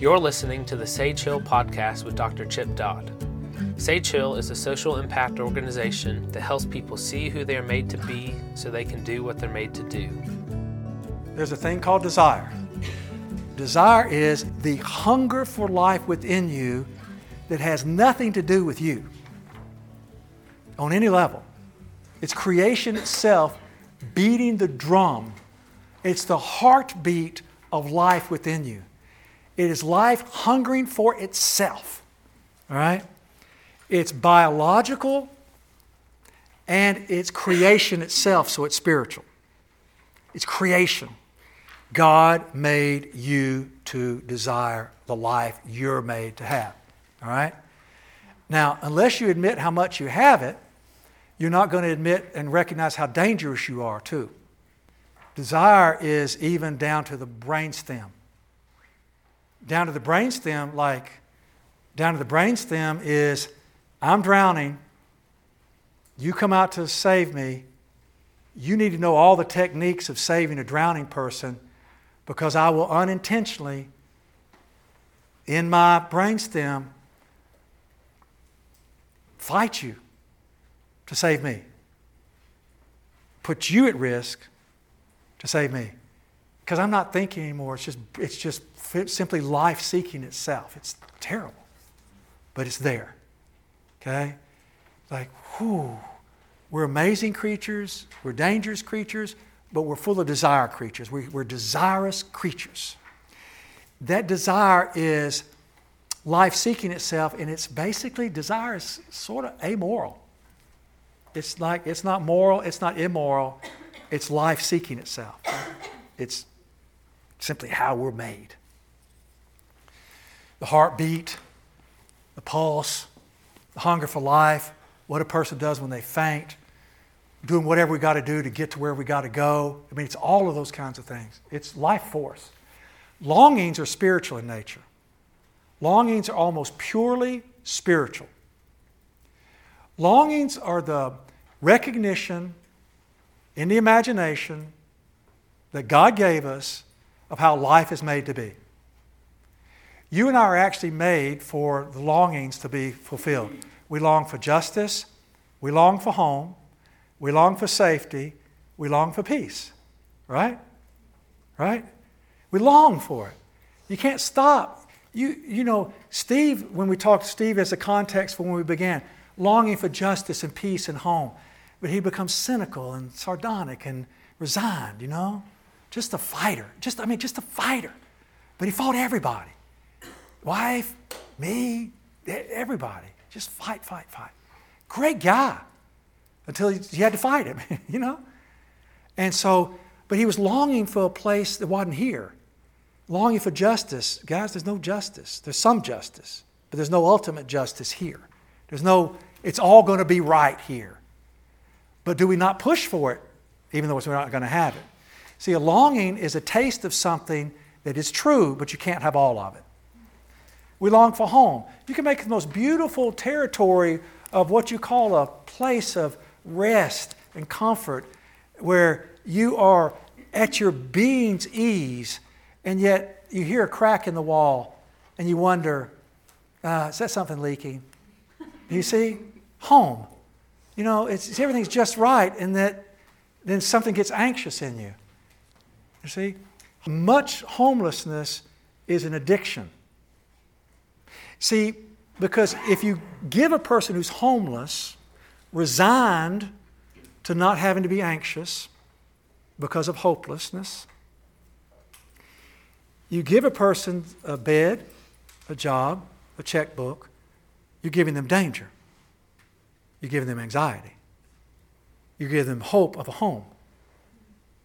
You're listening to the Sage Hill podcast with Dr. Chip Dodd. Sage Hill is a social impact organization that helps people see who they are made to be so they can do what they're made to do. There's a thing called desire. Desire is the hunger for life within you that has nothing to do with you on any level. It's creation itself beating the drum. It's the heartbeat of life within you. It is life hungering for itself. All right? It's biological and it's creation itself, so it's spiritual. It's creation. God made you to desire the life you're made to have. All right? Now, unless you admit how much you have it, you're not going to admit and recognize how dangerous you are, too. Desire is even down to the brainstem down to the brainstem, like down to the brainstem is I'm drowning. You come out to save me. You need to know all the techniques of saving a drowning person because I will unintentionally, in my brainstem, fight you to save me. Put you at risk to save me. Because I'm not thinking anymore. It's just, it's just simply life seeking itself. It's terrible, but it's there. Okay? Like, whew, we're amazing creatures, we're dangerous creatures, but we're full of desire creatures. We, we're desirous creatures. That desire is life seeking itself, and it's basically desire is sort of amoral. It's like it's not moral, it's not immoral, it's life seeking itself. It's simply how we're made the heartbeat, the pulse, the hunger for life, what a person does when they faint, doing whatever we got to do to get to where we got to go. I mean, it's all of those kinds of things. It's life force. Longings are spiritual in nature. Longings are almost purely spiritual. Longings are the recognition in the imagination that God gave us of how life is made to be. You and I are actually made for the longings to be fulfilled. We long for justice, we long for home, we long for safety, we long for peace. Right? Right? We long for it. You can't stop. You, you know, Steve, when we talked to Steve as a context for when we began, longing for justice and peace and home. But he becomes cynical and sardonic and resigned, you know? Just a fighter. Just, I mean, just a fighter. But he fought everybody wife, me, everybody. Just fight, fight, fight. Great guy until he had to fight him, you know? And so, but he was longing for a place that wasn't here, longing for justice. Guys, there's no justice. There's some justice, but there's no ultimate justice here. There's no, it's all going to be right here. But do we not push for it, even though we're not going to have it? See, a longing is a taste of something that is true, but you can't have all of it. We long for home. You can make the most beautiful territory of what you call a place of rest and comfort where you are at your being's ease, and yet you hear a crack in the wall and you wonder, uh, is that something leaking? You see? Home. You know, it's, everything's just right, and that then something gets anxious in you. You see? Much homelessness is an addiction. See, because if you give a person who's homeless, resigned to not having to be anxious because of hopelessness, you give a person a bed, a job, a checkbook, you're giving them danger. You're giving them anxiety. You give them hope of a home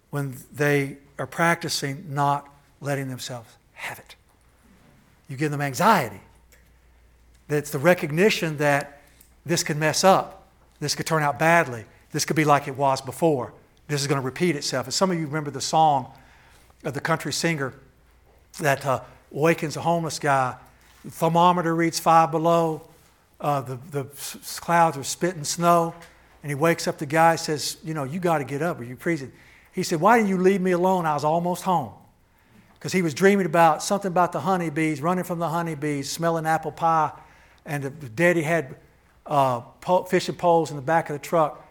when they are practicing not letting themselves have it. You give them anxiety that's the recognition that this could mess up, this could turn out badly, this could be like it was before, this is going to repeat itself. And some of you remember the song of the country singer that uh, awakens a homeless guy. Thermometer reads five below. Uh, the, the clouds are spitting snow, and he wakes up the guy says, You know, you got to get up or you freezing. He said, Why didn't you leave me alone? I was almost home. Because he was dreaming about something about the honeybees, running from the honeybees, smelling apple pie, and the, daddy had uh, fishing poles in the back of the truck.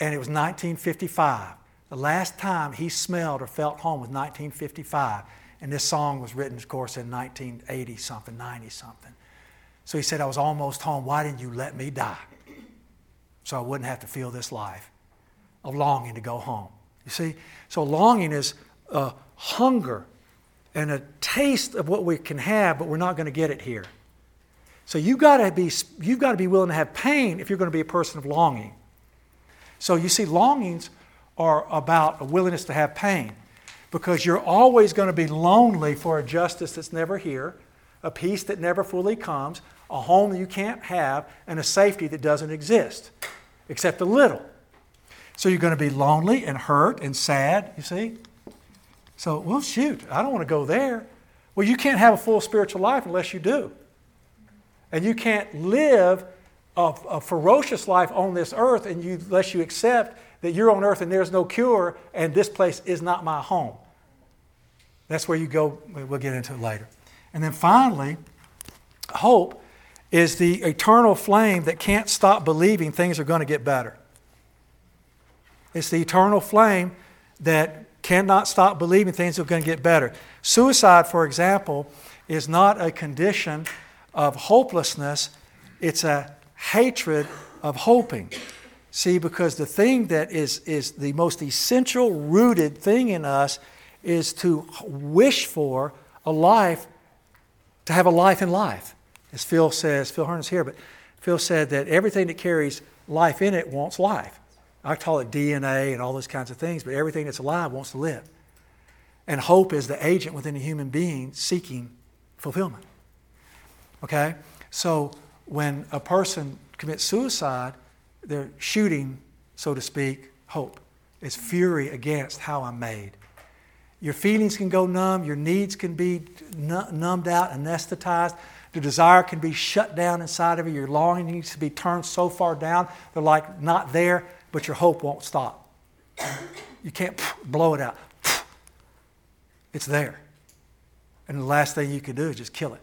And it was 1955. The last time he smelled or felt home was 1955. And this song was written, of course, in 1980 something, 90 something. So he said, I was almost home. Why didn't you let me die? So I wouldn't have to feel this life of longing to go home. You see? So longing is a hunger and a taste of what we can have, but we're not going to get it here. So you've got to be, you've got to be willing to have pain if you're going to be a person of longing. So you see, longings are about a willingness to have pain because you're always going to be lonely for a justice that's never here, a peace that never fully comes, a home that you can't have, and a safety that doesn't exist, except a little. So you're going to be lonely and hurt and sad, you see? So, well, shoot, I don't want to go there. Well, you can't have a full spiritual life unless you do. And you can't live a, a ferocious life on this earth unless you accept that you're on earth and there's no cure and this place is not my home. That's where you go. We'll get into it later. And then finally, hope is the eternal flame that can't stop believing things are going to get better. It's the eternal flame that cannot stop believing things are going to get better. Suicide, for example, is not a condition of hopelessness, it's a hatred of hoping. See, because the thing that is, is the most essential rooted thing in us is to wish for a life, to have a life in life. As Phil says, Phil Hearn is here, but Phil said that everything that carries life in it wants life. I call it DNA and all those kinds of things, but everything that's alive wants to live. And hope is the agent within a human being seeking fulfillment. Okay? So when a person commits suicide, they're shooting, so to speak, hope. It's fury against how I'm made. Your feelings can go numb, your needs can be numbed out, anesthetized. The desire can be shut down inside of you. Your longing needs to be turned so far down, they're like not there, but your hope won't stop. You can't blow it out. It's there. And the last thing you can do is just kill it.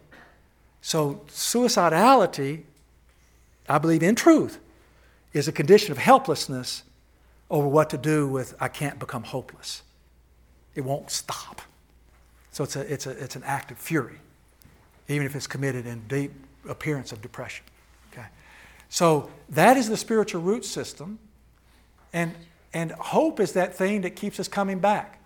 So, suicidality, I believe in truth, is a condition of helplessness over what to do with I can't become hopeless. It won't stop. So, it's, a, it's, a, it's an act of fury, even if it's committed in deep appearance of depression. Okay? So, that is the spiritual root system. And, and hope is that thing that keeps us coming back.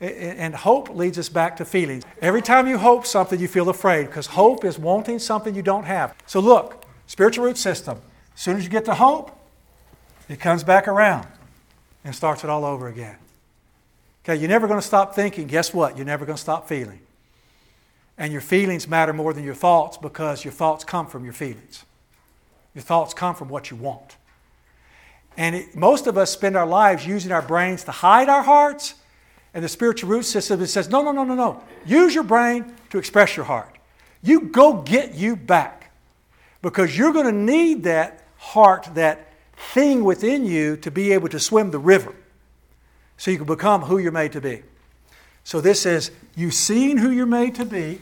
And hope leads us back to feelings. Every time you hope something, you feel afraid because hope is wanting something you don't have. So, look, spiritual root system. As soon as you get to hope, it comes back around and starts it all over again. Okay, you're never going to stop thinking. Guess what? You're never going to stop feeling. And your feelings matter more than your thoughts because your thoughts come from your feelings. Your thoughts come from what you want. And it, most of us spend our lives using our brains to hide our hearts and the spiritual root system that says, no, no, no, no, no. Use your brain to express your heart. You go get you back because you're going to need that heart, that thing within you to be able to swim the river so you can become who you're made to be. So this is you seeing who you're made to be,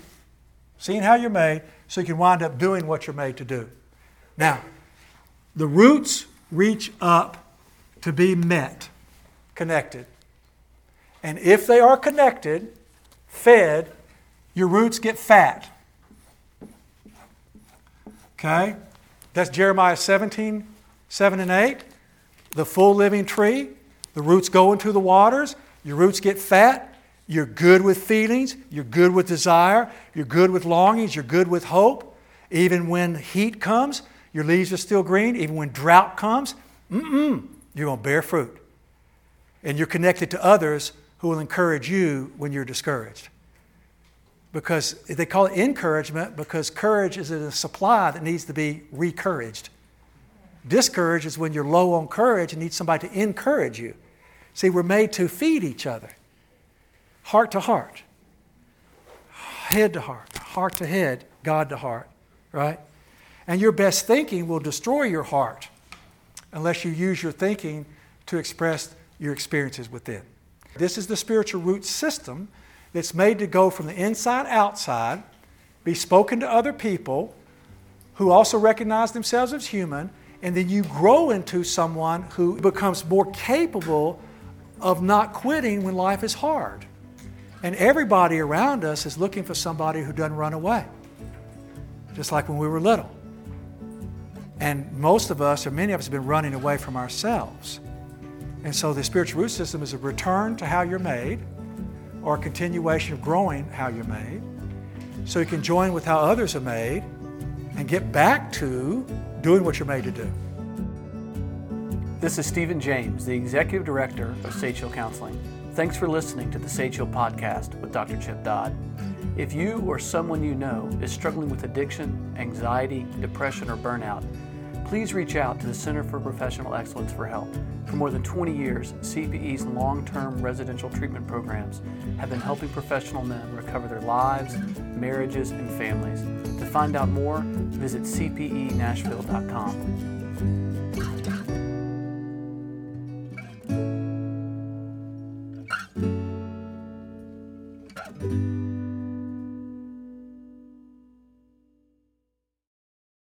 seeing how you're made, so you can wind up doing what you're made to do. Now, the roots reach up to be met, connected. And if they are connected, fed, your roots get fat. Okay? That's Jeremiah 17, 7 and 8. The full living tree. The roots go into the waters. Your roots get fat. You're good with feelings. You're good with desire. You're good with longings. You're good with hope. Even when heat comes, your leaves are still green. Even when drought comes, mm-mm, you're going to bear fruit. And you're connected to others who will encourage you when you're discouraged. Because they call it encouragement because courage is a supply that needs to be recouraged. Discourage is when you're low on courage and need somebody to encourage you. See, we're made to feed each other heart to heart, head to heart, heart to head, God to heart, right? And your best thinking will destroy your heart unless you use your thinking to express your experiences within. This is the spiritual root system that's made to go from the inside outside, be spoken to other people who also recognize themselves as human, and then you grow into someone who becomes more capable of not quitting when life is hard. And everybody around us is looking for somebody who doesn't run away, just like when we were little. And most of us, or many of us, have been running away from ourselves. And so the spiritual root system is a return to how you're made or a continuation of growing how you're made. So you can join with how others are made and get back to doing what you're made to do. This is Stephen James, the Executive Director of Sage Hill Counseling. Thanks for listening to the Sage Hill Podcast with Dr. Chip Dodd. If you or someone you know is struggling with addiction, anxiety, depression, or burnout, please reach out to the Center for Professional Excellence for help. For more than 20 years, CPE's long term residential treatment programs have been helping professional men recover their lives, marriages, and families. To find out more, visit cpenashville.com.